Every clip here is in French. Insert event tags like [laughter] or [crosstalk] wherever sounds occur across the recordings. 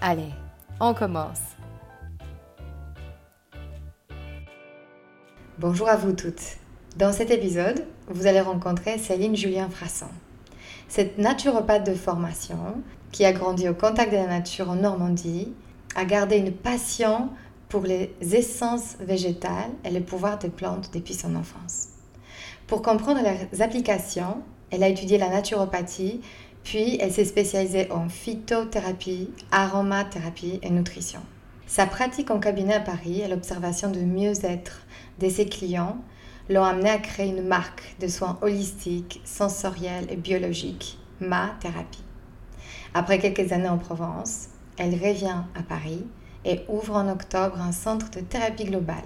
Allez, on commence. Bonjour à vous toutes. Dans cet épisode, vous allez rencontrer Céline Julien Frasson. Cette naturopathe de formation, qui a grandi au contact de la nature en Normandie, a gardé une passion pour les essences végétales et le pouvoir des plantes depuis son enfance. Pour comprendre leurs applications, elle a étudié la naturopathie puis, elle s'est spécialisée en phytothérapie, aromathérapie et nutrition. Sa pratique en cabinet à Paris et l'observation de mieux-être de ses clients l'ont amenée à créer une marque de soins holistiques, sensoriels et biologiques, Ma Thérapie. Après quelques années en Provence, elle revient à Paris et ouvre en octobre un centre de thérapie globale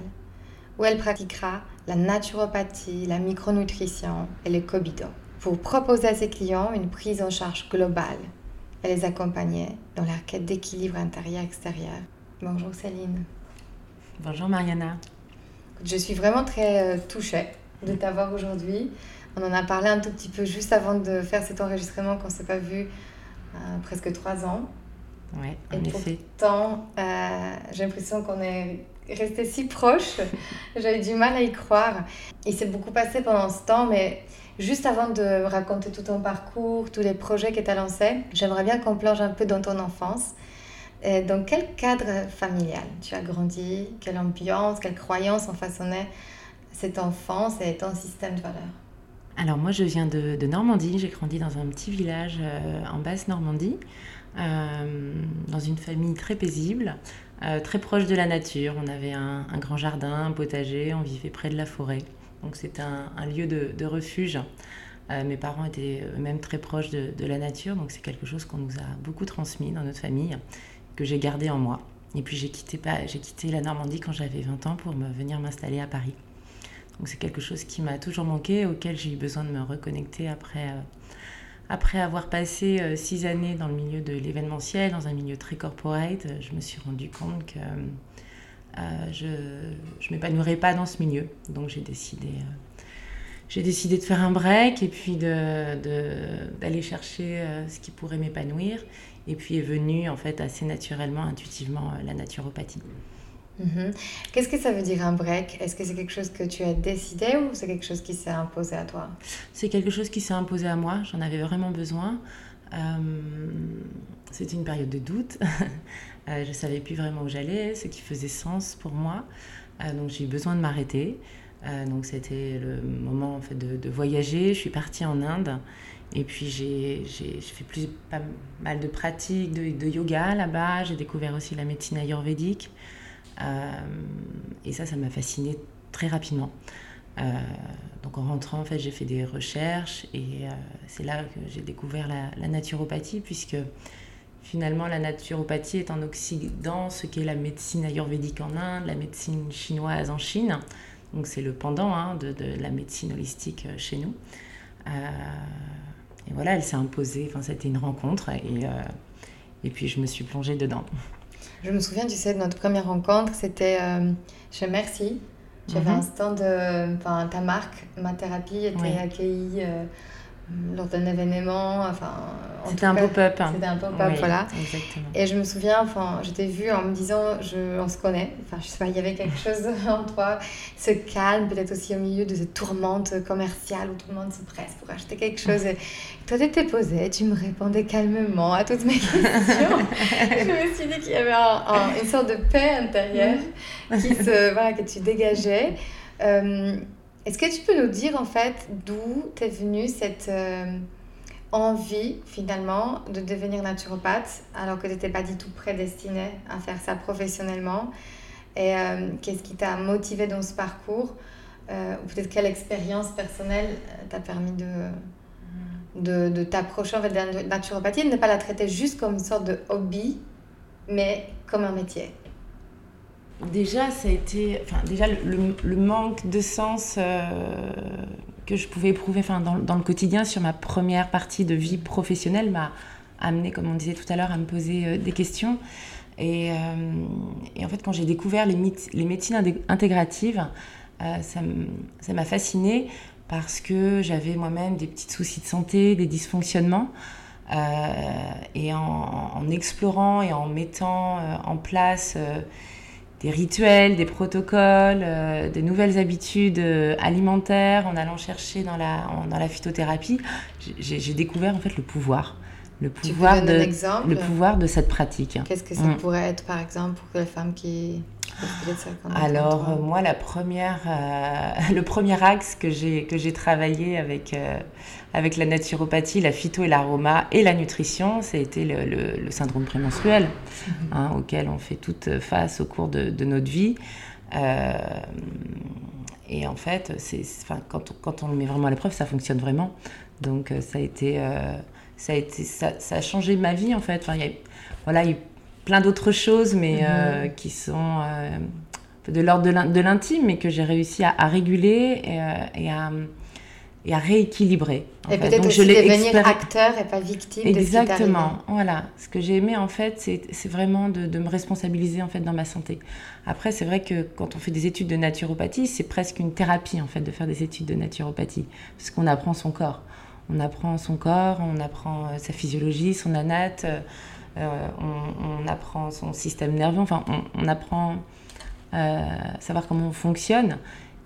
où elle pratiquera la naturopathie, la micronutrition et le cobido pour proposer à ses clients une prise en charge globale et les accompagner dans leur quête d'équilibre intérieur-extérieur. Bonjour Céline. Bonjour Mariana. Je suis vraiment très euh, touchée de t'avoir aujourd'hui. On en a parlé un tout petit peu juste avant de faire cet enregistrement qu'on ne s'est pas vu euh, presque trois ans. Oui, en Et effet. pourtant, euh, j'ai l'impression qu'on est resté si proches. [laughs] J'avais du mal à y croire. Il s'est beaucoup passé pendant ce temps, mais Juste avant de raconter tout ton parcours, tous les projets que tu as lancés, j'aimerais bien qu'on plonge un peu dans ton enfance. dans quel cadre familial tu as grandi? Quelle ambiance, quelle croyance ont façonné cette enfance et ton système de valeurs? Alors moi je viens de, Normandie, j'ai grandi dans un petit village euh, en basse Normandie, euh, dans une famille très paisible, euh, très proche de la nature. On avait un, grand jardin, un potager, on vivait près de la forêt. Donc un, lieu de, refuge. Euh, mes parents étaient eux-mêmes très proches de, la nature, donc c'est quelque chose qu'on nous a beaucoup transmis dans notre famille, que j'ai gardé en moi. Et puis j'ai quitté, j'ai quitté la Normandie quand j'avais 20 ans pour venir m'installer à Paris. Donc c'est quelque chose qui m'a toujours manqué, auquel j'ai eu besoin de me reconnecter après, euh, avoir passé euh, six années dans le milieu de l'événementiel, dans un milieu très corporate. Je me suis rendu compte que je ne m'épanouirais pas dans ce milieu. Donc j'ai décidé, euh, j'ai décidé de faire un break et puis d'aller chercher euh, ce qui pourrait m'épanouir. Et puis est venue en fait assez naturellement, intuitivement, la naturopathie. Mhm. Qu'est-ce que ça veut dire un break? Est-ce que c'est quelque chose que tu as décidé ou c'est quelque chose qui s'est imposé à toi? C'est quelque chose qui s'est imposé à moi. J'en avais vraiment besoin. C'était une période de doute. [laughs] Euh, je ne savais plus vraiment où j'allais, ce qui faisait sens pour moi. Euh, donc j'ai eu besoin de m'arrêter. Euh, donc c'était le moment en fait, de, voyager. Je suis partie en Inde. Et puis j'ai fait plus, pas mal de pratiques de, yoga là-bas. J'ai découvert aussi la médecine ayurvédique. et ça, ça m'a fascinée très rapidement. donc en rentrant, en fait, j'ai fait des recherches et c'est là que j'ai découvert la, la, naturopathie puisque Finalement, la naturopathie est en Occident ce qu'est la médecine ayurvédique en Inde, la médecine chinoise en Chine. Donc c'est le pendant hein, de, la médecine holistique euh, chez nous. Euh, et voilà, elle s'est imposée. Enfin, c'était une rencontre et, euh, et puis je me suis plongée dedans. Je me souviens, tu sais, de notre première rencontre, c'était chez Merci. Tu avais mhm. un stand, enfin ta marque, ma thérapie, était accueillie lors d'un événement, enfin... C'était un pop-up. Hein. C'était un pop-up, voilà. Exactement. Et je me souviens, enfin, je t'ai vu en me disant, je, on se connaît, enfin, je sais pas, il y avait quelque [laughs] chose en toi, ce calme, peut-être aussi au milieu de cette tourmente commerciale où tout le monde se presse pour acheter quelque chose. Et toi, tu étais posée, tu me répondais calmement à toutes mes [laughs] questions. je me suis dit qu'il y avait une sorte de paix intérieure qui se, voilà, que tu dégageais. Euh, est-ce que tu peux nous dire en fait d'où t'es venue cette euh, envie finalement de devenir naturopathe alors que tu n'étais pas du tout prédestinée à faire ça professionnellement? Et euh, qu'est-ce qui t'a motivé dans ce parcours? Euh, Ou peut-être quelle expérience personnelle t'a permis de, de, t'approcher en fait, de la naturopathie et de ne pas la traiter juste comme une sorte de hobby, mais comme un métier? Déjà, ça a été, enfin, déjà le, manque de sens euh, que je pouvais éprouver enfin, dans, le quotidien sur ma première partie de vie professionnelle m'a amené, comme on disait tout à l'heure, à me poser euh, des questions. Et, euh, et, en fait, quand j'ai découvert les, médecines intégratives, ça m'a fascinée parce que j'avais moi-même des petits soucis de santé, des dysfonctionnements. et en, explorant et en mettant en place des rituels, des protocoles, euh, des nouvelles habitudes euh, alimentaires, en allant chercher dans la, dans la phytothérapie, j'ai découvert en fait le pouvoir. Le pouvoir, de, le pouvoir de cette pratique. Qu'est-ce que ça mm. pourrait être, par exemple, pour les femmes qui, alors euh, moi, la première, [laughs] le premier axe que j'ai que j'ai travaillé avec avec la naturopathie, la phyto et l'aroma et la nutrition, ça a été le, syndrome prémenstruel, mhm. hein, auquel on fait toute face au cours de, notre vie. Euh, et en fait, c'est, quand, quand, on le met vraiment à l'épreuve, ça fonctionne vraiment. Donc euh, ça a été, euh, ça a été, ça, ça, a changé ma vie en fait. Enfin, y a, voilà, il plein d'autres choses, mais mhm. qui sont de l'ordre de l'intime, mais que j'ai réussi à, réguler et, et à et à rééquilibrer. Et peut-être aussi devenir acteur et pas victime Exactement, de ce voilà. Ce que j'ai aimé en fait, c'est vraiment de, de, me responsabiliser en fait dans ma santé. Après, c'est vrai que quand on fait des études de naturopathie, c'est presque une thérapie en fait de faire des études de naturopathie, parce qu'on apprend son corps. On apprend son corps, on apprend euh, sa physiologie, son anate, euh, euh, on, on, apprend son système nerveux, enfin on, on apprend euh, savoir comment on fonctionne.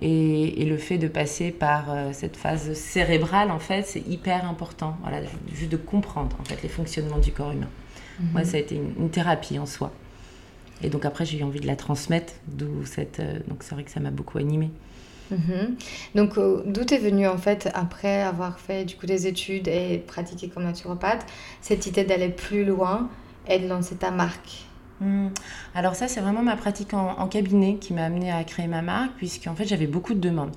Et, le fait de passer par euh, cette phase cérébrale, en fait, c'est hyper important. Voilà, juste de comprendre en fait les fonctionnements du corps humain. Mhm. Moi, ça a été une, thérapie en soi. Et donc après, j'ai eu envie de la transmettre, d'où cette. Euh, donc c'est vrai que ça m'a beaucoup animée. Mhm. Donc euh, d'où est venue en fait après avoir fait du coup des études et pratiqué comme naturopathe cette idée d'aller plus loin et de lancer ta marque? Hmm. Alors ça, c'est vraiment ma pratique en, cabinet qui m'a amené à créer ma marque, puisqu'en fait, j'avais beaucoup de demandes.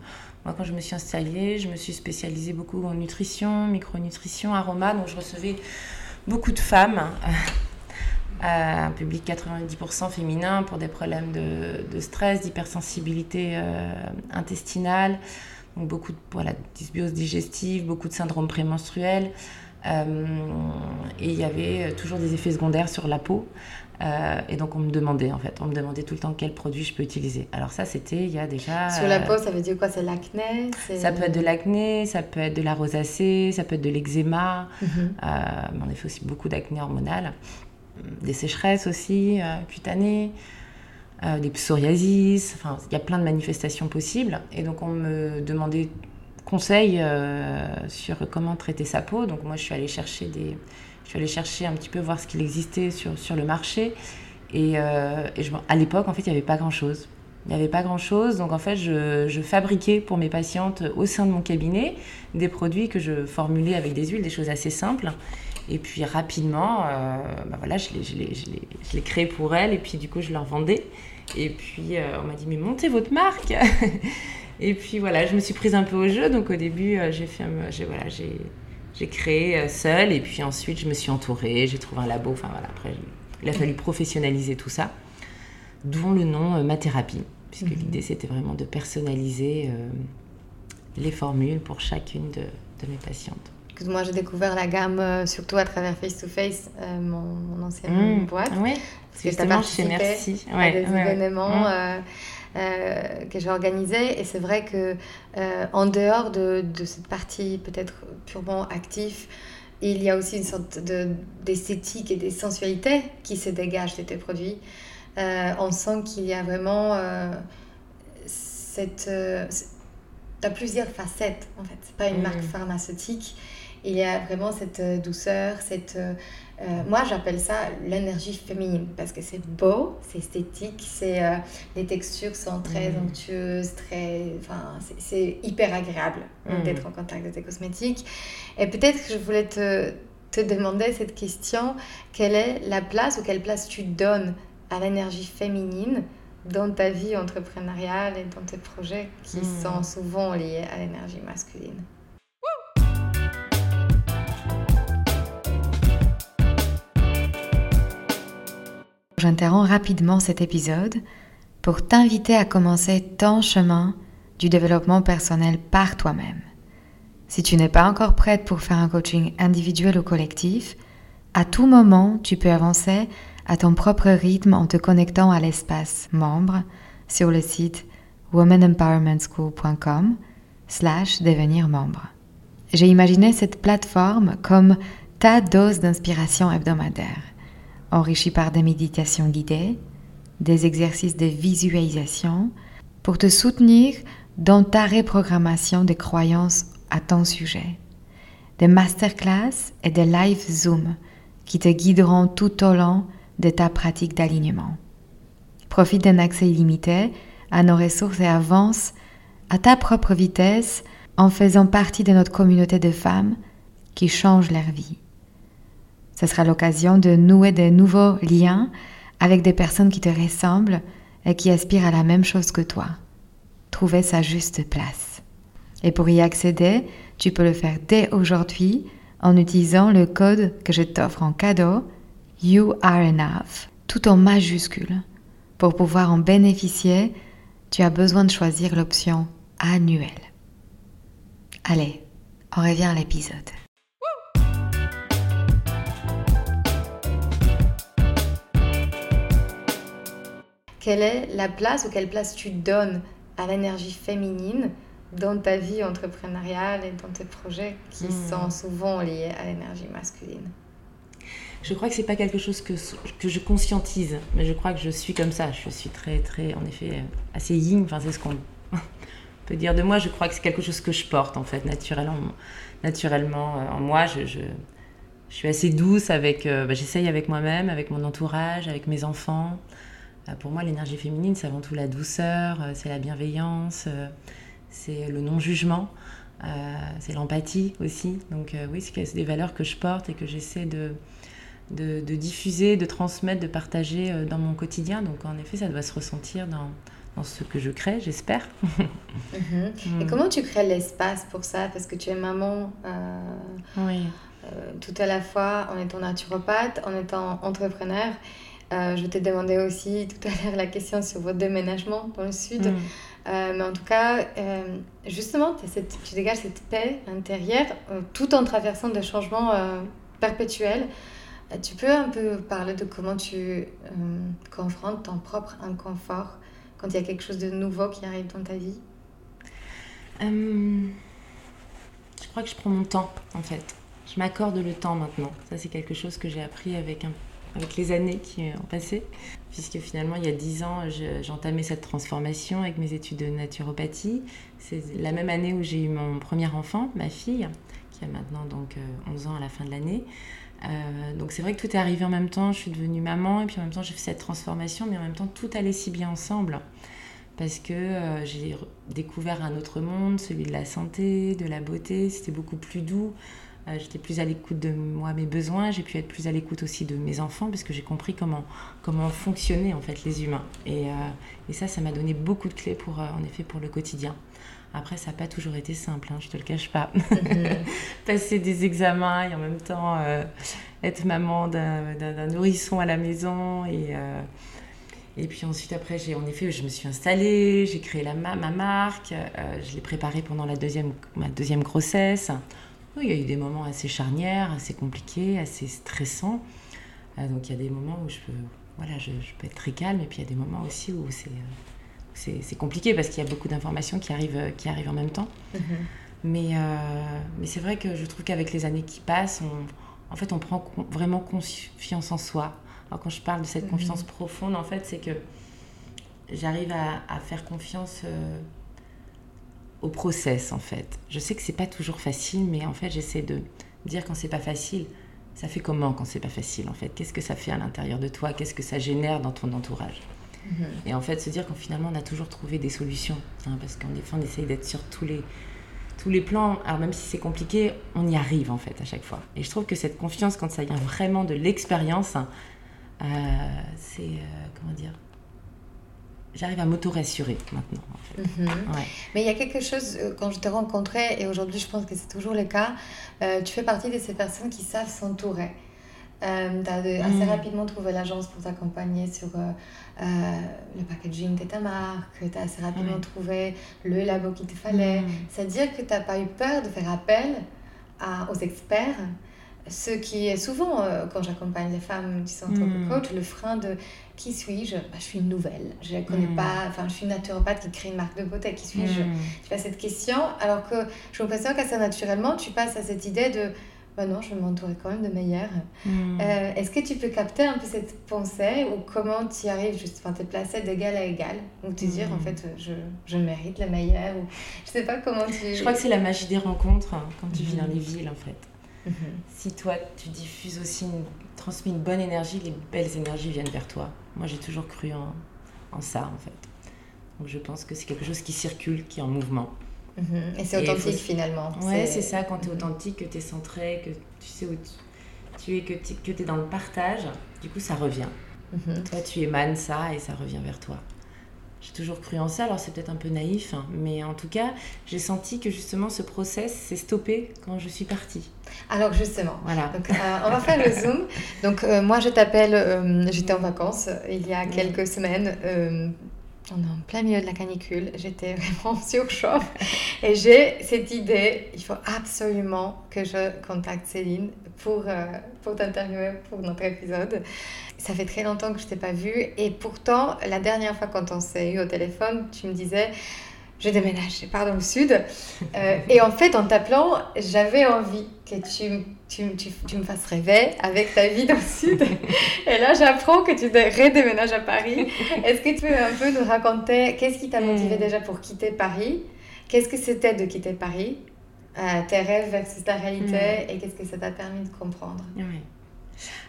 Moi, quand je me suis installée, je me suis spécialisée beaucoup en nutrition, micronutrition, aroma, donc je recevais beaucoup de femmes, un public 90% féminin pour des problèmes de, stress, d'hypersensibilité euh, intestinale, donc beaucoup de voilà, dysbiose digestive, beaucoup de syndrome prémenstruel. Euh, et il y avait toujours des effets secondaires sur la peau. Euh, et donc on me demandait en fait, on me demandait tout le temps quel produit je peux utiliser. Alors ça c'était il y a déjà... Sur la euh, peau ça veut dire quoi? C'est l'acné? Ça peut être de l'acné, ça peut être de la rosacée, ça peut être de l'eczéma, euh, mais on a fait aussi beaucoup d'acné hormonal, des sécheresses aussi cutanées, des psoriasis, enfin il y a plein de manifestations possibles. Et donc on me demandait conseils sur comment traiter sa peau. Donc moi je suis allée chercher des je suis allée chercher un petit peu voir ce qu'il existait sur, sur le marché. Et, euh, à l'époque, en fait, il n'y avait pas grand-chose. Il n'y avait pas grand-chose. Donc, en fait, je, je, fabriquais pour mes patientes au sein de mon cabinet des produits que je formulais avec des huiles, des choses assez simples. Et puis, rapidement, euh, bah voilà, je les, je, les, je, les, je les créais pour elles. Et puis, du coup, je leur vendais. Et puis, euh, on m'a dit, mais montez votre marque [laughs] Et puis, voilà, je me suis prise un peu au jeu. Donc, au début, j'ai fait... Voilà, j'ai j'ai créé euh, seule et puis ensuite je me suis entourée, j'ai trouvé un labo. Enfin voilà, après il a fallu professionnaliser tout ça, d'où le nom euh, Ma Thérapie, puisque mhm. l'idée c'était vraiment de personnaliser euh, les formules pour chacune de, mes patientes. Moi, j'ai découvert la gamme surtout à travers Face to Face, mon, ancienne mmh. boîte. Oui, parce que justement, chez Merci. Ouais, des événements. Mmh. que j'ai organisées. Et c'est vrai que en dehors de, de cette partie peut-être purement active, il y a aussi une sorte d'esthétique et de sensualité qui se dégagent de tes produits. on sent qu'il y a vraiment cette tu as plusieurs facettes en fait. C'est pas une marque mm. pharmaceutique. Il y a vraiment cette euh, douceur, cette. Euh, euh, moi, j'appelle ça l'énergie féminine parce que c'est beau, c'est esthétique, c'est les textures sont très mm. onctueuses, très. Enfin, c'est hyper agréable mm. d'être en contact avec tes cosmétiques. Et peut-être que je voulais te, te demander cette question quelle est la place ou quelle place tu donnes à l'énergie féminine dans ta vie entrepreneuriale et dans tes projets qui hmm. sont souvent liés à l'énergie masculine? J'interromps rapidement cet épisode pour t'inviter à commencer ton chemin du développement personnel par toi-même. Si tu n'es pas encore prête pour faire un coaching individuel ou collectif, à tout moment, tu peux avancer à ton propre rythme en te connectant à l'espace membre sur le site womanempowermentschool.com slash devenir membre. J'ai imaginé cette plateforme comme ta dose d'inspiration hebdomadaire, enrichie par des méditations guidées, des exercices de visualisation, pour te soutenir dans ta reprogrammation des croyances à ton sujet, des masterclass et des live Zoom qui te guideront tout au long de ta pratique d'alignement. Profite d'un accès illimité à nos ressources et avance à ta propre vitesse en faisant partie de notre communauté de femmes qui changent leur vie. Ce sera l'occasion de nouer de nouveaux liens avec des personnes qui te ressemblent et qui aspirent à la même chose que toi. Trouver sa juste place. Et pour y accéder, tu peux le faire dès aujourd'hui en utilisant le code que je t'offre en cadeau You are enough, tout en majuscule. Pour pouvoir en bénéficier, tu as besoin de choisir l'option annuelle. Allez, on revient à l'épisode. Quelle est la place ou quelle place tu donnes à l'énergie féminine dans ta vie entrepreneuriale et dans tes projets qui hmm. sont souvent liés à l'énergie masculine? Je crois que c'est pas quelque chose que, que je conscientise, mais je crois que je suis comme ça. Je suis très, très, en effet, euh, assez yin. Enfin, c'est ce qu'on [laughs] peut dire de moi. Je crois que c'est quelque chose que je porte, en fait, naturellement. Naturellement, euh, en moi, je, je, je, suis assez douce avec. Euh, bah, J'essaye avec moi-même, avec mon entourage, avec mes enfants. Pour moi, l'énergie féminine, c'est avant tout la douceur, c'est la bienveillance, c'est le non-jugement. c'est l'empathie aussi. Donc oui, c'est des valeurs que je porte et que j'essaie de, de, diffuser, de transmettre, de partager euh, dans mon quotidien. Donc en effet, ça doit se ressentir dans, dans ce que je crée, j'espère. [laughs] Mhm. Et comment tu crées l'espace pour ça? Parce que tu es maman euh, oui. Euh, tout à la fois en étant naturopathe, en étant entrepreneur. Je t'ai demandé aussi tout à l'heure la question sur votre déménagement dans le sud. Mm. mais en tout cas, justement, cette, tu dégages cette paix intérieure tout en traversant des changements perpétuels. Euh, tu peux un peu parler de comment tu euh, confrontes ton propre inconfort quand il y a quelque chose de nouveau qui arrive dans ta vie? Euh, Je crois que je prends mon temps en fait. Je m'accorde le temps maintenant. Ça c'est quelque chose que j'ai appris avec, avec les années qui ont passé. Puisque finalement il y a dix ans j'entamais cette transformation avec mes études de naturopathie. C'est la même année où j'ai eu mon premier enfant, ma fille, qui a maintenant donc 11 ans à la fin de l'année. Euh, donc c'est vrai que tout est arrivé en même temps, je suis devenue maman et puis en même temps j'ai fait cette transformation, mais en même temps tout allait si bien ensemble parce que euh, j'ai découvert un autre monde, celui de la santé, de la beauté, c'était beaucoup plus doux. Euh, j'étais plus à l'écoute de moi, mes besoins, j'ai pu être plus à l'écoute aussi de mes enfants parce que j'ai compris comment, comment fonctionnaient en fait les humains. Et, et ça, ça m'a donné beaucoup de clés pour, en effet, pour le quotidien. Après, ça n'a pas toujours été simple, hein, je te le cache pas. Mhm. [laughs] Passer des examens et en même temps euh, être maman d'un nourrisson à la maison. Et, euh, et puis ensuite, après, j'ai en effet, je me suis installée, j'ai créé la, ma, marque, euh, je l'ai préparée pendant la deuxième, ma deuxième grossesse. Il y a eu des moments assez charnières, assez compliqués, assez stressants. donc il y a des moments où je peux, voilà, je, je, peux être très calme et puis il y a des moments aussi où c'est c'est compliqué parce qu'il y a beaucoup d'informations qui arrivent, qui arrivent en même temps. Mhm. Mais, mais c'est vrai que je trouve qu'avec les années qui passent, on, en fait, on prend vraiment confiance en soi. Alors quand je parle de cette mhm. confiance profonde, en fait, c'est que j'arrive à, faire confiance au process, en fait. Je sais que c'est pas toujours facile, mais en fait, j'essaie de dire quand c'est pas facile, ça fait comment quand c'est pas facile en fait? Qu'est-ce que ça fait à l'intérieur de toi? Qu'est-ce que ça génère dans ton entourage? Mhm. Et en fait, se dire qu'en finalement, on a toujours trouvé des solutions. Hein, parce qu'en effet, on essaye d'être sur tous les, tous les plans. Alors même si c'est compliqué, on y arrive en fait à chaque fois. Et je trouve que cette confiance, quand ça vient vraiment de l'expérience, euh, c'est, euh, comment dire, j'arrive à m'auto-rassurer maintenant. Mhm. Mais il y a quelque chose, euh, quand je t'ai rencontré, et aujourd'hui je pense que c'est toujours le cas, euh, tu fais partie de ces personnes qui savent s'entourer. Euh, tu as assez mhm. rapidement trouvé l'agence pour t'accompagner sur le packaging de ta marque, tu as assez rapidement trouvé le labo qu'il te fallait. Mhm. C'est-à-dire que tu n'as pas eu peur de faire appel à, aux experts ce qui est souvent, euh, quand j'accompagne les femmes qui sont en tant que hmm. coach, le frein de qui suis-je? Bah, Je suis une nouvelle. Je ne connais hmm. pas. Enfin, je suis une naturopathe qui crée une marque de beauté. Qui suis-je? Hmm. Tu as cette question. Alors que je me l'impression qu'assez naturellement, tu passes à cette idée de bah non, je vais m'entourer quand même de meilleurs. Euh, est-ce que tu peux capter un peu cette pensée ou comment tu y arrives juste, enfin, te placer d'égal à égal ou te dire en fait je, je mérite le meilleur ou je sais pas comment tu. Je crois que c'est la magie des rencontres hein, quand tu vis dans les villes en fait. Mhm. Si toi, tu diffuses aussi, une, transmets une bonne énergie, les belles énergies viennent vers toi. Moi, j'ai toujours cru en, en, ça, en fait. Donc, je pense que c'est quelque chose qui circule, qui est en mouvement. Mhm. Et c'est authentique, finalement. Ouais, c'est ça, quand tu es mhm. authentique, que tu es centré, que tu sais où tu, es, que tu es dans le partage, du coup, ça revient. Toi, tu émanes ça et ça revient vers toi. J'ai toujours cru en ça, alors c'est peut-être un peu naïf, hein, mais en tout cas, j'ai senti que justement ce process s'est stoppé quand je suis partie. Alors justement, voilà. Donc, euh, on va faire le [laughs] zoom. Donc euh, moi, je t'appelle, euh, j'étais en vacances il y a quelques semaines. On est en plein milieu de la canicule, j'étais vraiment [laughs] surchauffe et j'ai cette idée, il faut absolument que je contacte Céline pour, pour t'interviewer pour notre épisode ça fait très longtemps que je t'ai pas vue. Et pourtant, la dernière fois quand on s'est eu au téléphone, tu me disais, je déménage, je pars dans le sud. Euh, [laughs] et en fait, en t'appelant, j'avais envie que tu, tu, tu, tu, me fasses rêver avec ta vie dans le sud. Et là, j'apprends que tu redéménages à Paris. Est-ce que tu peux un peu nous raconter qu'est-ce qui t'a motivé hmm. déjà pour quitter Paris? Qu'est-ce que c'était de quitter Paris? Euh, Tes rêves versus ta réalité hmm. Et qu'est-ce que ça t'a permis de comprendre? Oui.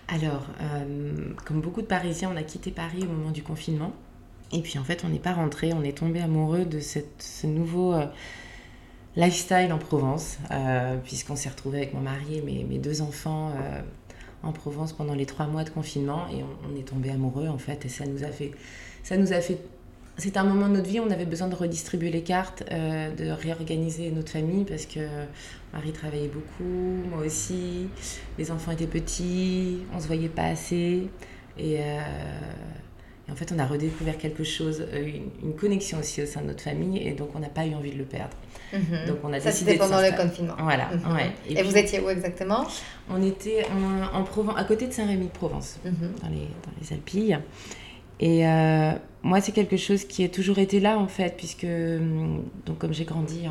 Alors, euh, comme beaucoup de Parisiens, on a quitté Paris au moment du confinement. Et puis en fait, on n'est pas rentré, on est tombé amoureux de cette, ce nouveau euh, lifestyle en Provence, euh, puisqu'on s'est retrouvé avec mon mari et mes, deux enfants en Provence pendant les trois mois de confinement. Et on, est tombé amoureux en fait, et ça nous a fait, ça fait c'était un moment de notre vie on avait besoin de redistribuer les cartes, euh, de réorganiser notre famille parce que Marie travaillait beaucoup, moi aussi, les enfants étaient petits, on se voyait pas assez. Et, euh, en fait, on a redécouvert quelque chose, euh, une, connexion aussi au sein de notre famille, et donc on n'a pas eu envie de le perdre. Mhm. Donc on a Ça, c'était pendant le confinement. Voilà. Mhm. Ouais. Et, vous étiez où exactement? On était en, Provence, à côté de Saint-Rémy de Provence, mhm. dans, les, dans les Alpilles. Et euh, moi, c'est quelque chose qui a toujours été là, en fait, puisque, hum, donc, comme j'ai grandi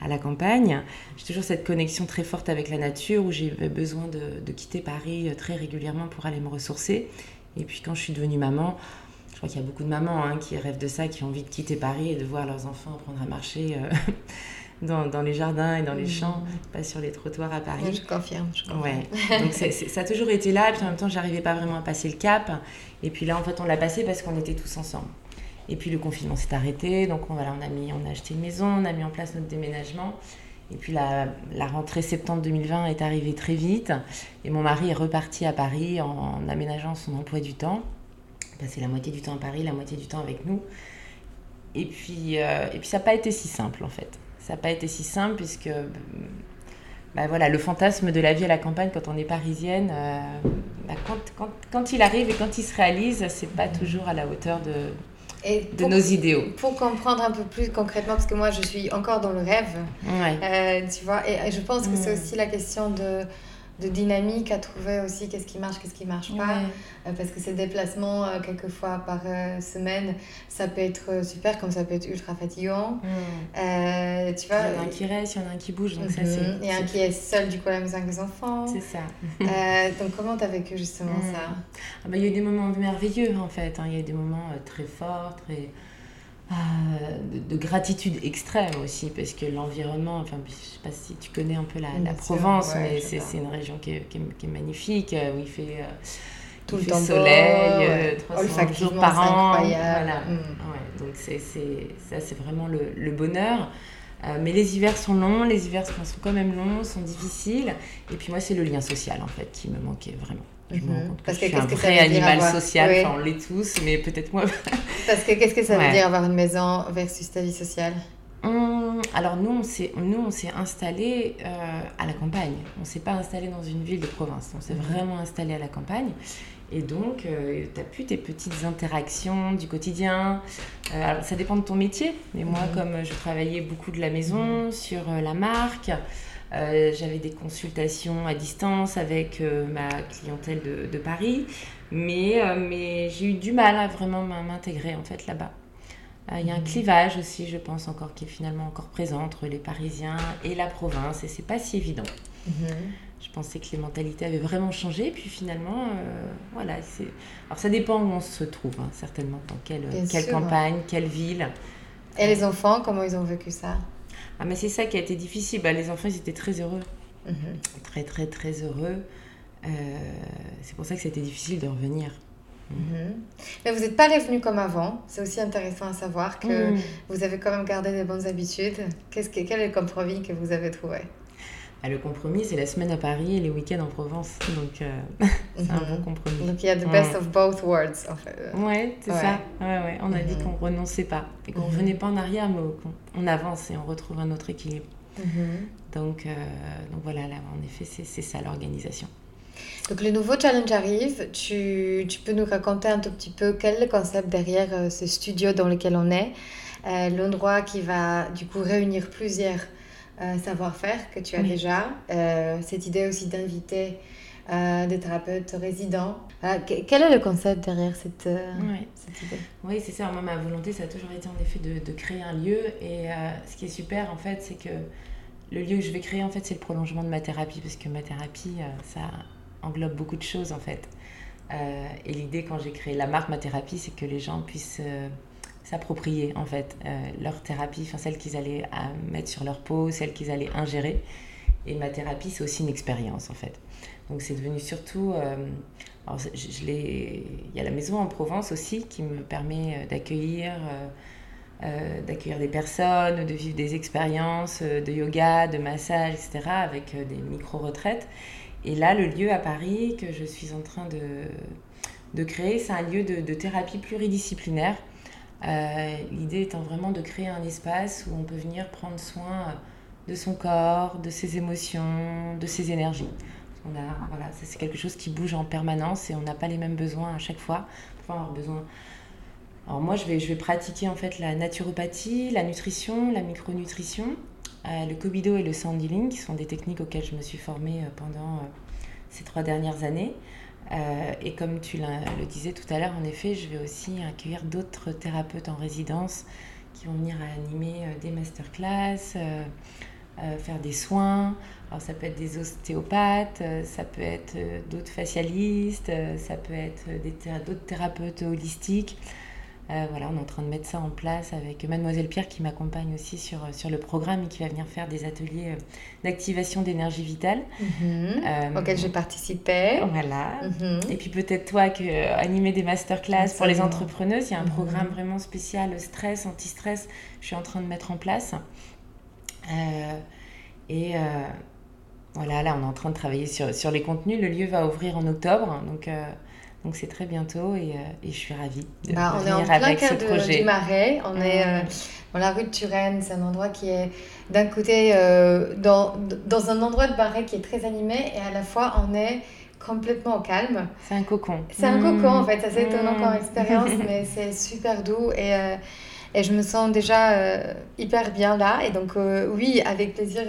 à la campagne, j'ai toujours cette connexion très forte avec la nature, où j'ai besoin de, quitter Paris euh, très régulièrement pour aller me ressourcer. Et puis, quand je suis devenue maman, je crois qu'il y a beaucoup de mamans hein, qui rêvent de ça, qui ont envie de quitter Paris et de voir leurs enfants apprendre à marcher. Euh, [laughs] dans, dans, les jardins et dans les mmh. champs, pas sur les trottoirs à Paris. je confirme. Je confirme. Ouais. [laughs] Donc ça a toujours été là, et puis en même temps, j'arrivais pas vraiment à passer le cap. Et puis là, en fait, on l'a passé parce qu'on était tous ensemble. Et puis le confinement s'est arrêté, donc on, voilà, on, a mis, on a acheté une maison, on a mis en place notre déménagement. Et puis la, rentrée septembre 2020 est arrivée très vite. Et mon mari est reparti à Paris en, aménageant son emploi du temps. Passer la moitié du temps à Paris, la moitié du temps avec nous. Et puis, euh, et puis ça n'a pas été si simple en fait ça n'a pas été si simple puisque bah voilà, le fantasme de la vie à la campagne quand on est parisienne, euh, bah quand, quand, quand, il arrive et quand il se réalise, c'est pas toujours à la hauteur de, de nos idéaux. Pour comprendre un peu plus concrètement, parce que moi je suis encore dans le rêve, euh, tu vois, et, je pense que c'est mm. aussi la question de de dynamique à trouver aussi qu'est-ce qui marche, qu'est-ce qui marche pas. Euh, parce que ces déplacements, euh, quelques fois par euh, semaine, ça peut être super, comme ça peut être ultra fatigant. Tu vois, il y en a un qui reste, il y en a un qui bouge. Donc ça, mhm. c'est, et un qui est seul du coup à la maison avec les enfants. C'est ça. donc comment tu as vécu justement ça? Ah bah, Il y a eu des moments merveilleux en fait. Hein. Il y a eu des moments très forts, très de, gratitude extrême aussi, parce que l'environnement, enfin, je sais pas si tu connais un peu la, la Provence, mais c'est, une région qui est, qui est, magnifique, euh, où il fait euh, tout le temps soleil, euh, 300 jours par an. Voilà. Mm. Ouais, donc c'est, c'est, ça, c'est vraiment le, le bonheur. Euh, mais les hivers sont longs, les hivers sont quand même longs, sont difficiles. Et puis moi, c'est le lien social, en fait, qui me manquait vraiment. Je mhm. compte Parce que, je suis un vrai animal social, enfin, on l'est tous, mais peut-être moi. [laughs] Parce que qu'est-ce que ça veut dire avoir une maison versus ta vie sociale hum, alors nous, on s'est, nous, on s'est installé euh, à la campagne. On s'est pas installé dans une ville de province. On s'est mhm. vraiment installé à la campagne. Et donc, euh, tu n'as plus tes petites interactions du quotidien. Euh, alors, ça dépend de ton métier. Mais moi, mhm. comme je travaillais beaucoup de la maison, sur la marque, euh, j'avais des consultations à distance avec euh, ma clientèle de, de Paris, mais, euh, mais j'ai eu du mal à vraiment m'intégrer en fait là-bas. Il y a un mmh. clivage aussi, je pense, encore qui est finalement encore présent entre les Parisiens et la province, et c'est pas si évident. Mmh. Je pensais que les mentalités avaient vraiment changé, puis finalement, voilà. c'est Alors ça dépend où on se trouve, hein, certainement, dans quelle, quelle campagne, quelle ville. Et les enfants, comment ils ont vécu ça? Ah, mais c'est ça qui a été difficile. Bah, les enfants, ils étaient très heureux. Mhm. Très, très, très heureux. Euh, c'est pour ça que c'était difficile de revenir. Mhm. Mais vous n'êtes pas revenu comme avant. C'est aussi intéressant à savoir que mhm. vous avez quand même gardé des bonnes habitudes. Qu'est-ce que, quel est le compromis que vous avez trouvé? Ah, le compromis, c'est la semaine à Paris et les week-ends en Provence. Donc, euh, [laughs] c'est un bon compromis. Donc, il y a the best of both worlds, en fait. Ouais, c'est ça. Ouais, ouais. On a dit mhm. qu'on renonçait pas et qu'on ne revenait pas en arrière, mais qu'on avance et on retrouve un autre équilibre. Mhm. donc, euh, donc, voilà, là, en effet, c'est ça l'organisation. Donc le nouveau challenge arrive. Tu, tu, peux nous raconter un tout petit peu quel est le concept derrière euh, ce studio dans lequel on est, l'endroit qui va du coup réunir plusieurs euh, savoir-faire que tu as déjà. Euh, cette idée aussi d'inviter euh, des thérapeutes résidents. quel est le concept derrière cette, cette idée? Oui, c'est ça. Moi, ma volonté, ça a toujours été en effet de, de créer un lieu. Et ce qui est super, en fait, c'est que le lieu que je vais créer, en fait, c'est le prolongement de ma thérapie. Parce que ma thérapie, ça englobe beaucoup de choses, en fait. et l'idée, quand j'ai créé la marque Ma Thérapie, c'est que les gens puissent s'approprier en fait euh, leur thérapie, enfin celle qu'ils allaient euh, mettre sur leur peau, celle qu'ils allaient ingérer. Et ma thérapie, c'est aussi une expérience en fait. Donc c'est devenu surtout... Euh, je, il y a la maison en Provence aussi qui me permet d'accueillir d'accueillir des personnes, de vivre des expériences de yoga, de massage, etc. avec des micro-retraites. Et là, le lieu à Paris que je suis en train de, de créer, c'est un lieu de, thérapie pluridisciplinaire l'idée étant vraiment de créer un espace où on peut venir prendre soin de son corps, de ses émotions, de ses énergies. Voilà, c'est quelque chose qui bouge en permanence et on n'a pas les mêmes besoins à chaque fois. avoir besoin. Alors moi, je vais, je vais pratiquer en fait la naturopathie, la nutrition, la micronutrition, euh, le Kobido et le Sound Healing, qui sont des techniques auxquelles je me suis formée euh, pendant ces trois dernières années. Euh, et comme tu le disais tout à l'heure, en effet, je vais aussi accueillir d'autres thérapeutes en résidence qui vont venir animer euh, des masterclass, euh, faire des soins. Alors ça peut être des ostéopathes, ça peut être d'autres facialistes, ça peut être d'autres thérapeutes holistiques. Euh, voilà, on est en train de mettre ça en place avec Mademoiselle Pierre qui m'accompagne aussi sur, sur le programme et qui va venir faire des ateliers euh, d'activation d'énergie vitale. Euh, auquel j'ai participé. Voilà. Mhm. Et puis peut-être toi, que, animer des masterclass pour les entrepreneuses. Il y a un mhm. programme vraiment spécial stress, anti-stress, je suis en train de mettre en place. et voilà, là, on est en train de travailler sur, sur les contenus. Le lieu va ouvrir en octobre. Donc, donc c'est très bientôt et, euh, et, je suis ravie de bah, on est en plein cœur du Marais. On est euh, dans la rue de Turenne. C'est un endroit qui est d'un côté euh, dans, dans un endroit de Marais qui est très animé et à la fois on est complètement au calme. C'est un cocon. C'est un cocon en fait. Ça c'est étonnant comme mmh. expérience [laughs] mais c'est super doux et Et je me sens déjà euh, hyper bien là. Et donc, euh, oui, avec plaisir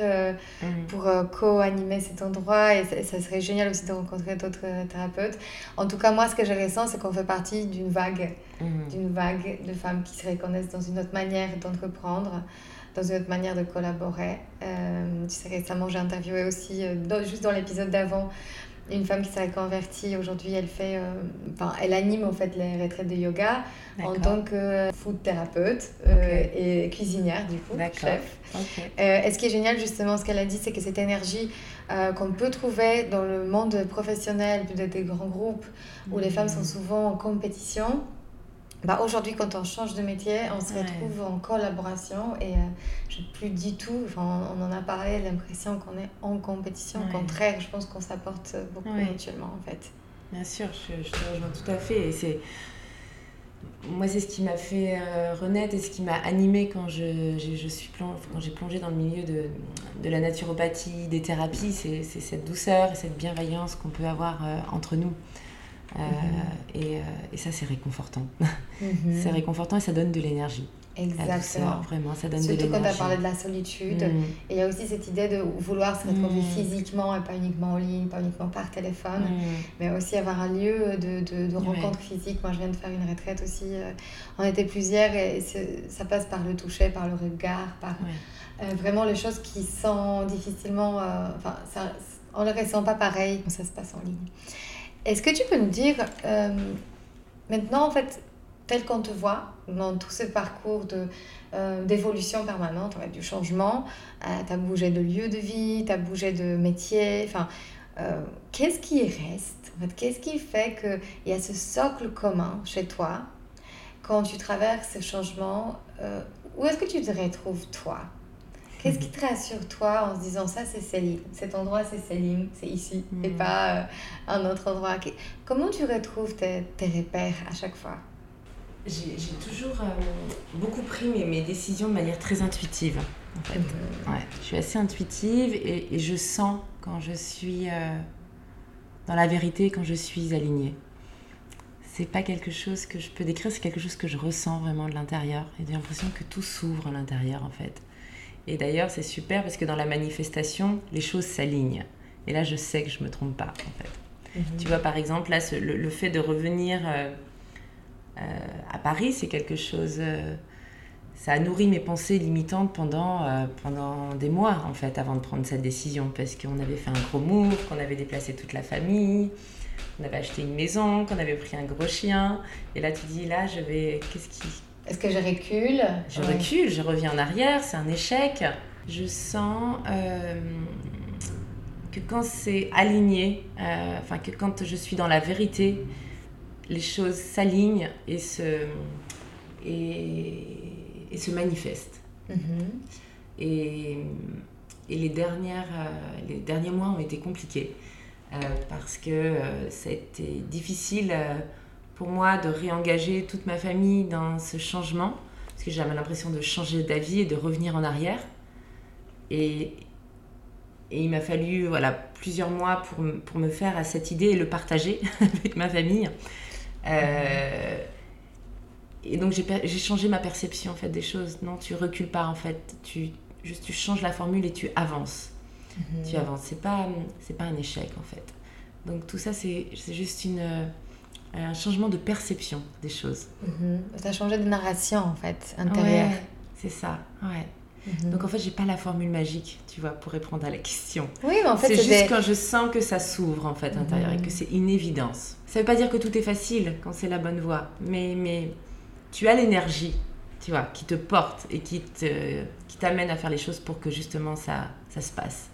mm. pour co-animer cet endroit. Et ça, serait génial aussi de rencontrer d'autres thérapeutes. En tout cas, moi, ce que je ressens, c'est qu'on fait partie d'une vague, mm. d'une vague de femmes qui se reconnaissent dans une autre manière d'entreprendre dans une autre manière de collaborer. tu sais, récemment, j'ai interviewé aussi, juste dans l'épisode d'avant, une femme qui s'est convertie aujourd'hui, elle fait, euh, enfin, elle anime en fait les retraites de yoga en tant que food thérapeute euh, et cuisinière du coup, chef. Euh, et ce qui est génial justement, ce qu'elle a dit, c'est que cette énergie qu'on peut trouver dans le monde professionnel, peut-être des grands groupes où les femmes sont souvent en compétition, bah, aujourd'hui, quand on change de métier, on se retrouve en collaboration et euh, je plus du tout, enfin, on en a parlé, l'impression qu'on est en compétition. Au contraire, je pense qu'on s'apporte beaucoup mutuellement en fait. Bien sûr, je, je, te rejoins tout à fait. Et c'est... Moi, c'est ce qui m'a fait euh, renaître et ce qui m'a animé quand je, je, suis quand j'ai plongé dans le milieu de, de la naturopathie, des thérapies. C'est, cette douceur et cette bienveillance qu'on peut avoir euh, entre nous. Euh, mhm. et, euh, et, ça, c'est réconfortant. [laughs] Mhm. c'est réconfortant et ça donne de l'énergie. Exactement. vraiment, ça donne Surtout de quand tu as parlé de la solitude. Mhm. Et il y a aussi cette idée de vouloir se retrouver physiquement et pas uniquement en ligne, pas uniquement par téléphone, mais aussi avoir un lieu de, de, de rencontre physique. Moi, je viens de faire une retraite aussi. Euh, on était plusieurs et ça passe par le toucher, par le regard, par vraiment les choses qui sont difficilement. Enfin, ça, on ne les ressent pas pareil quand ça se passe en ligne. Est-ce que tu peux nous dire, euh, maintenant, en fait, tel qu'on te voit, dans tout ce parcours de, euh, d'évolution permanente, du changement, euh, tu as bougé de lieu de vie, tu as bougé de métier, enfin, qu'est-ce qui reste en fait, Qu'est-ce qui fait qu'il y a ce socle commun chez toi quand tu traverses ce changement Où est-ce que tu te retrouves, toi? Qu'est-ce qui te rassure toi en se disant ça c'est Céline, cet endroit c'est Céline, c'est ici et hmm. pas euh, un autre endroit? Comment tu retrouves tes, tes repères à chaque fois? J'ai toujours euh, beaucoup pris mes, mes, décisions de manière très intuitive en fait. Hmm. Ouais, je suis assez intuitive et, et, je sens quand je suis euh, dans la vérité, quand je suis alignée. C'est pas quelque chose que je peux décrire, c'est quelque chose que je ressens vraiment de l'intérieur et j'ai l'impression que tout s'ouvre à l'intérieur en fait. Et d'ailleurs, c'est super parce que dans la manifestation, les choses s'alignent. Et là, je sais que je me trompe pas, en fait. Mhm. Tu vois, par exemple, là, le, fait de revenir euh, euh, à Paris, c'est quelque chose. Euh, ça a nourri mes pensées limitantes pendant, pendant des mois, en fait, avant de prendre cette décision. Parce qu'on avait fait un gros move, qu'on avait déplacé toute la famille, qu'on avait acheté une maison, qu'on avait pris un gros chien. Et là, tu dis, là, je vais. Qu'est-ce qui, est-ce que je recule? Je recule, je reviens en arrière, c'est un échec. Je sens euh, que quand c'est aligné, euh, enfin que quand je suis dans la vérité, les choses s'alignent et se, et, et se manifestent. Mm-hmm. Et, et, les, dernières, euh, les derniers mois ont été compliqués parce que ça a été difficile pour moi de réengager toute ma famille dans ce changement, parce que j'avais l'impression de changer d'avis et de revenir en arrière. Et, et il m'a fallu voilà, plusieurs mois pour, pour, me faire à cette idée et le partager [laughs] avec ma famille. Euh, et donc j'ai changé ma perception en fait des choses. Non, tu recules pas en fait, tu, juste, tu changes la formule et tu avances. Mhm. Tu avances, c'est pas, pas un échec en fait. Donc tout ça c'est juste une un changement de perception des choses. Mhm. Ça a changé de narration en fait, intérieure. c'est ça, ouais. Mhm. Donc en fait, j'ai pas la formule magique, tu vois, pour répondre à la question. Oui, mais en fait, c'est juste quand je sens que ça s'ouvre en fait intérieur et que c'est une évidence. Ça veut pas dire que tout est facile quand c'est la bonne voie, mais mais tu as l'énergie, tu vois, qui te porte et qui te qui t'amène à faire les choses pour que justement ça ça se passe.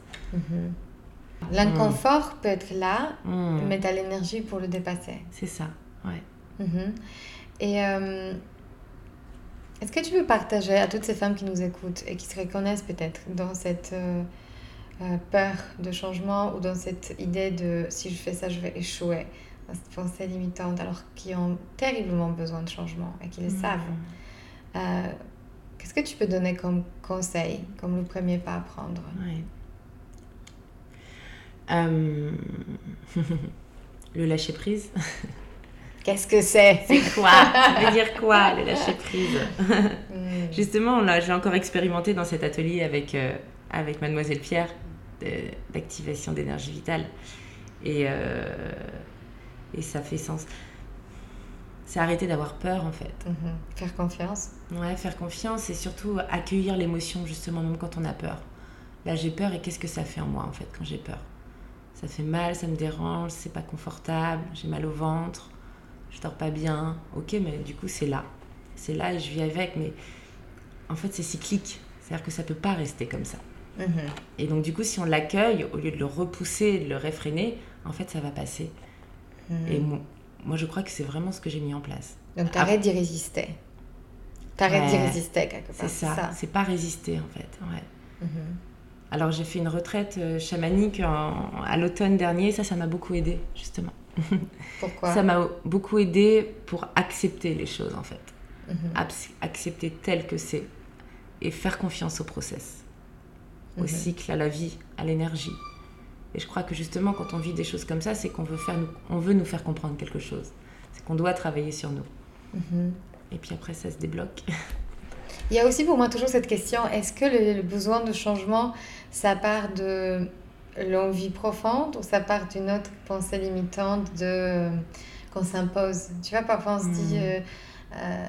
Mhm. L'inconfort peut être là, hmm. mais tu as l'énergie pour le dépasser. C'est ça, ouais. Mhm. Et euh, est-ce que tu peux partager à toutes ces femmes qui nous écoutent et qui se reconnaissent peut-être dans cette euh, euh, peur de changement ou dans cette idée de si je fais ça, je vais échouer, dans cette pensée limitante, alors qui ont terriblement besoin de changement et qui le hmm. savent Qu'est-ce que tu peux donner comme conseil, comme le premier pas à prendre? Euh, [laughs] le lâcher prise. [laughs] Qu'est-ce que c'est? C'est quoi? Ça veut dire quoi le lâcher prise? Hmm. Justement, là, j'ai encore expérimenté dans cet atelier avec, euh, avec Mademoiselle Pierre d'activation d'énergie vitale. Et, euh, et ça fait sens. C'est arrêter d'avoir peur en fait. Mhm. Faire confiance. Ouais, faire confiance et surtout accueillir l'émotion justement même quand on a peur. Là j'ai peur et qu'est-ce que ça fait en moi en fait quand j'ai peur? Ça fait mal, ça me dérange, c'est pas confortable, j'ai mal au ventre, je dors pas bien. Ok, mais du coup c'est là. C'est là et je vis avec, mais en fait c'est cyclique. C'est-à-dire que ça peut pas rester comme ça. Mhm. Et donc du coup si on l'accueille, au lieu de le repousser, de le réfréner, en fait ça va passer. Mhm. Et moi, je crois que c'est vraiment ce que j'ai mis en place. Donc, tu arrêtes d'y résister. Tu arrêtes d'y résister quelque part. C'est ça. C'est pas résister, en fait. Ouais. Mhm. Alors, j'ai fait une retraite euh, chamanique à l'automne dernier. Ça, ça m'a beaucoup aidé, justement. [laughs] Pourquoi Ça m'a beaucoup aidé pour accepter les choses, en fait. Mhm. Accepter tel que c'est. Et faire confiance au process, au mhm. cycle, à la vie, à l'énergie. Et je crois que justement, quand on vit des choses comme ça, c'est qu'on veut, faire, on veut nous faire comprendre quelque chose. C'est qu'on doit travailler sur nous. Mhm. Et puis après, ça se débloque. [laughs] Il y a aussi pour moi toujours cette question, est-ce que le, besoin de changement, ça part de l'envie profonde ou ça part d'une autre pensée limitante de qu'on s'impose? Tu vois, parfois on se dit... Hmm. Euh, euh,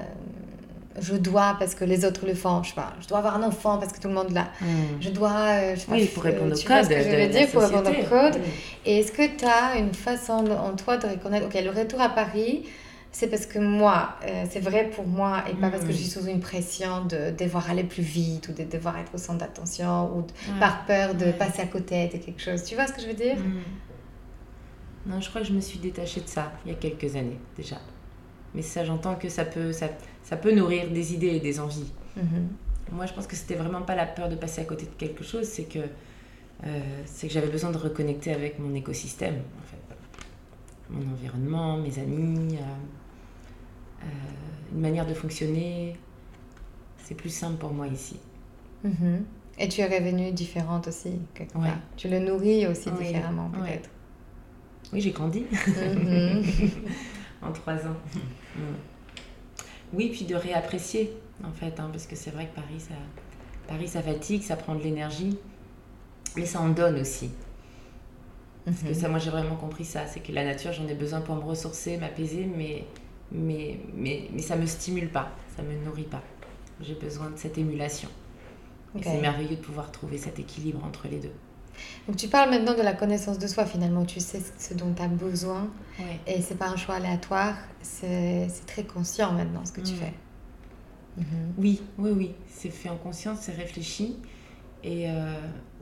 je dois parce que les autres le font, je sais pas, je dois avoir un enfant parce que tout le monde l'a. Hmm. Je dois, euh, je sais pas, oui, pour répondre au code. ce que je veux dire, pour répondre au code. Et est-ce que tu as une façon en toi de reconnaître, ok, le retour à Paris, c'est parce que moi, euh, c'est vrai pour moi et pas parce que je suis hmm. sous une pression de devoir aller plus vite ou de devoir être au centre d'attention ou par peur de passer à côté de quelque chose. Tu vois ce que je veux dire? Hmm. Non, je crois que je me suis détachée de ça il y a quelques années déjà. Mais ça, j'entends que ça peut, ça, ça, peut nourrir des idées et des envies. Mhm. Moi, je pense que c'était vraiment pas la peur de passer à côté de quelque chose, c'est que, euh, c'est que j'avais besoin de reconnecter avec mon écosystème, en fait. Mon environnement, mes amis, euh, une manière de fonctionner. C'est plus simple pour moi ici. Mhm. Et tu es revenue différente aussi, quelque part. Tu le nourris aussi différemment, peut-être. Oui, j'ai grandi. [laughs] Mhm. [laughs] en trois ans. oui, puis de réapprécier, en fait, hein, parce que c'est vrai que Paris ça, Paris, ça fatigue, ça prend de l'énergie, mais ça en donne aussi. Parce que mhm. ça, moi, j'ai vraiment compris ça, c'est que la nature, j'en ai besoin pour me ressourcer, m'apaiser, mais, mais, mais, mais ça me stimule pas, ça me nourrit pas. J'ai besoin de cette émulation. C'est merveilleux de pouvoir trouver cet équilibre entre les deux. Donc tu parles maintenant de la connaissance de soi finalement, tu sais ce dont tu as besoin et c'est pas un choix aléatoire, c'est très conscient maintenant ce que tu mm. fais. Mhm. Oui, oui, oui, c'est fait en conscience, c'est réfléchi. Et, euh,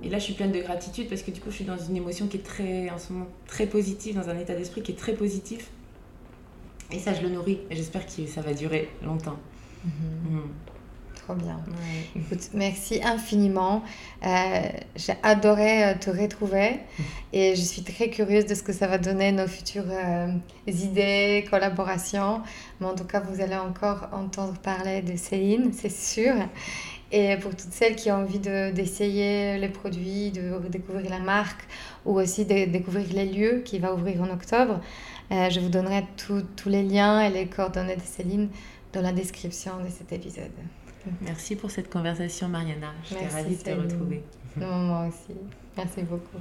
et, là, je suis pleine de gratitude parce que du coup, je suis dans une émotion qui est très, en ce moment, très positive, dans un état d'esprit qui est très positif. Et ça, je le nourris et j'espère que ça va durer longtemps. Mhm. Mm trop bien. merci infiniment. Euh, j'ai adoré euh, te retrouver [laughs] et je suis très curieuse de ce que ça va donner nos futures euh, idées, collaborations. Mais en tout cas, vous allez encore entendre parler de Céline, c'est sûr. Et pour toutes celles qui ont envie d'essayer les produits, de découvrir la marque ou aussi de découvrir les lieux qui va ouvrir en octobre, je vous donnerai tous les liens et les coordonnées de Céline dans la description de cet épisode. Merci pour cette conversation, Mariana. J'étais ravie de te retrouver. [laughs] moi aussi. Merci beaucoup.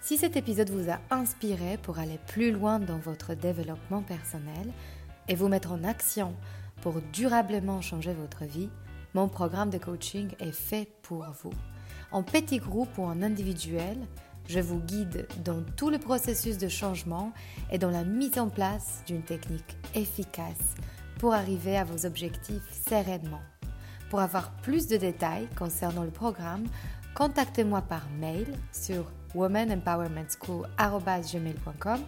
Si cet épisode vous a inspiré pour aller plus loin dans votre développement personnel et vous mettre en action pour durablement changer votre vie, mon programme de coaching est fait pour vous. En petit groupe ou en individuel, je vous guide dans tout le processus de changement et dans la mise en place d'une technique efficace pour arriver à vos objectifs sereinement. Pour avoir plus de détails concernant le programme, contactez-moi par mail sur womanempowermentschool.com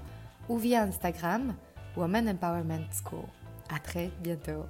ou via Instagram Woman Empowerment School. À très bientôt.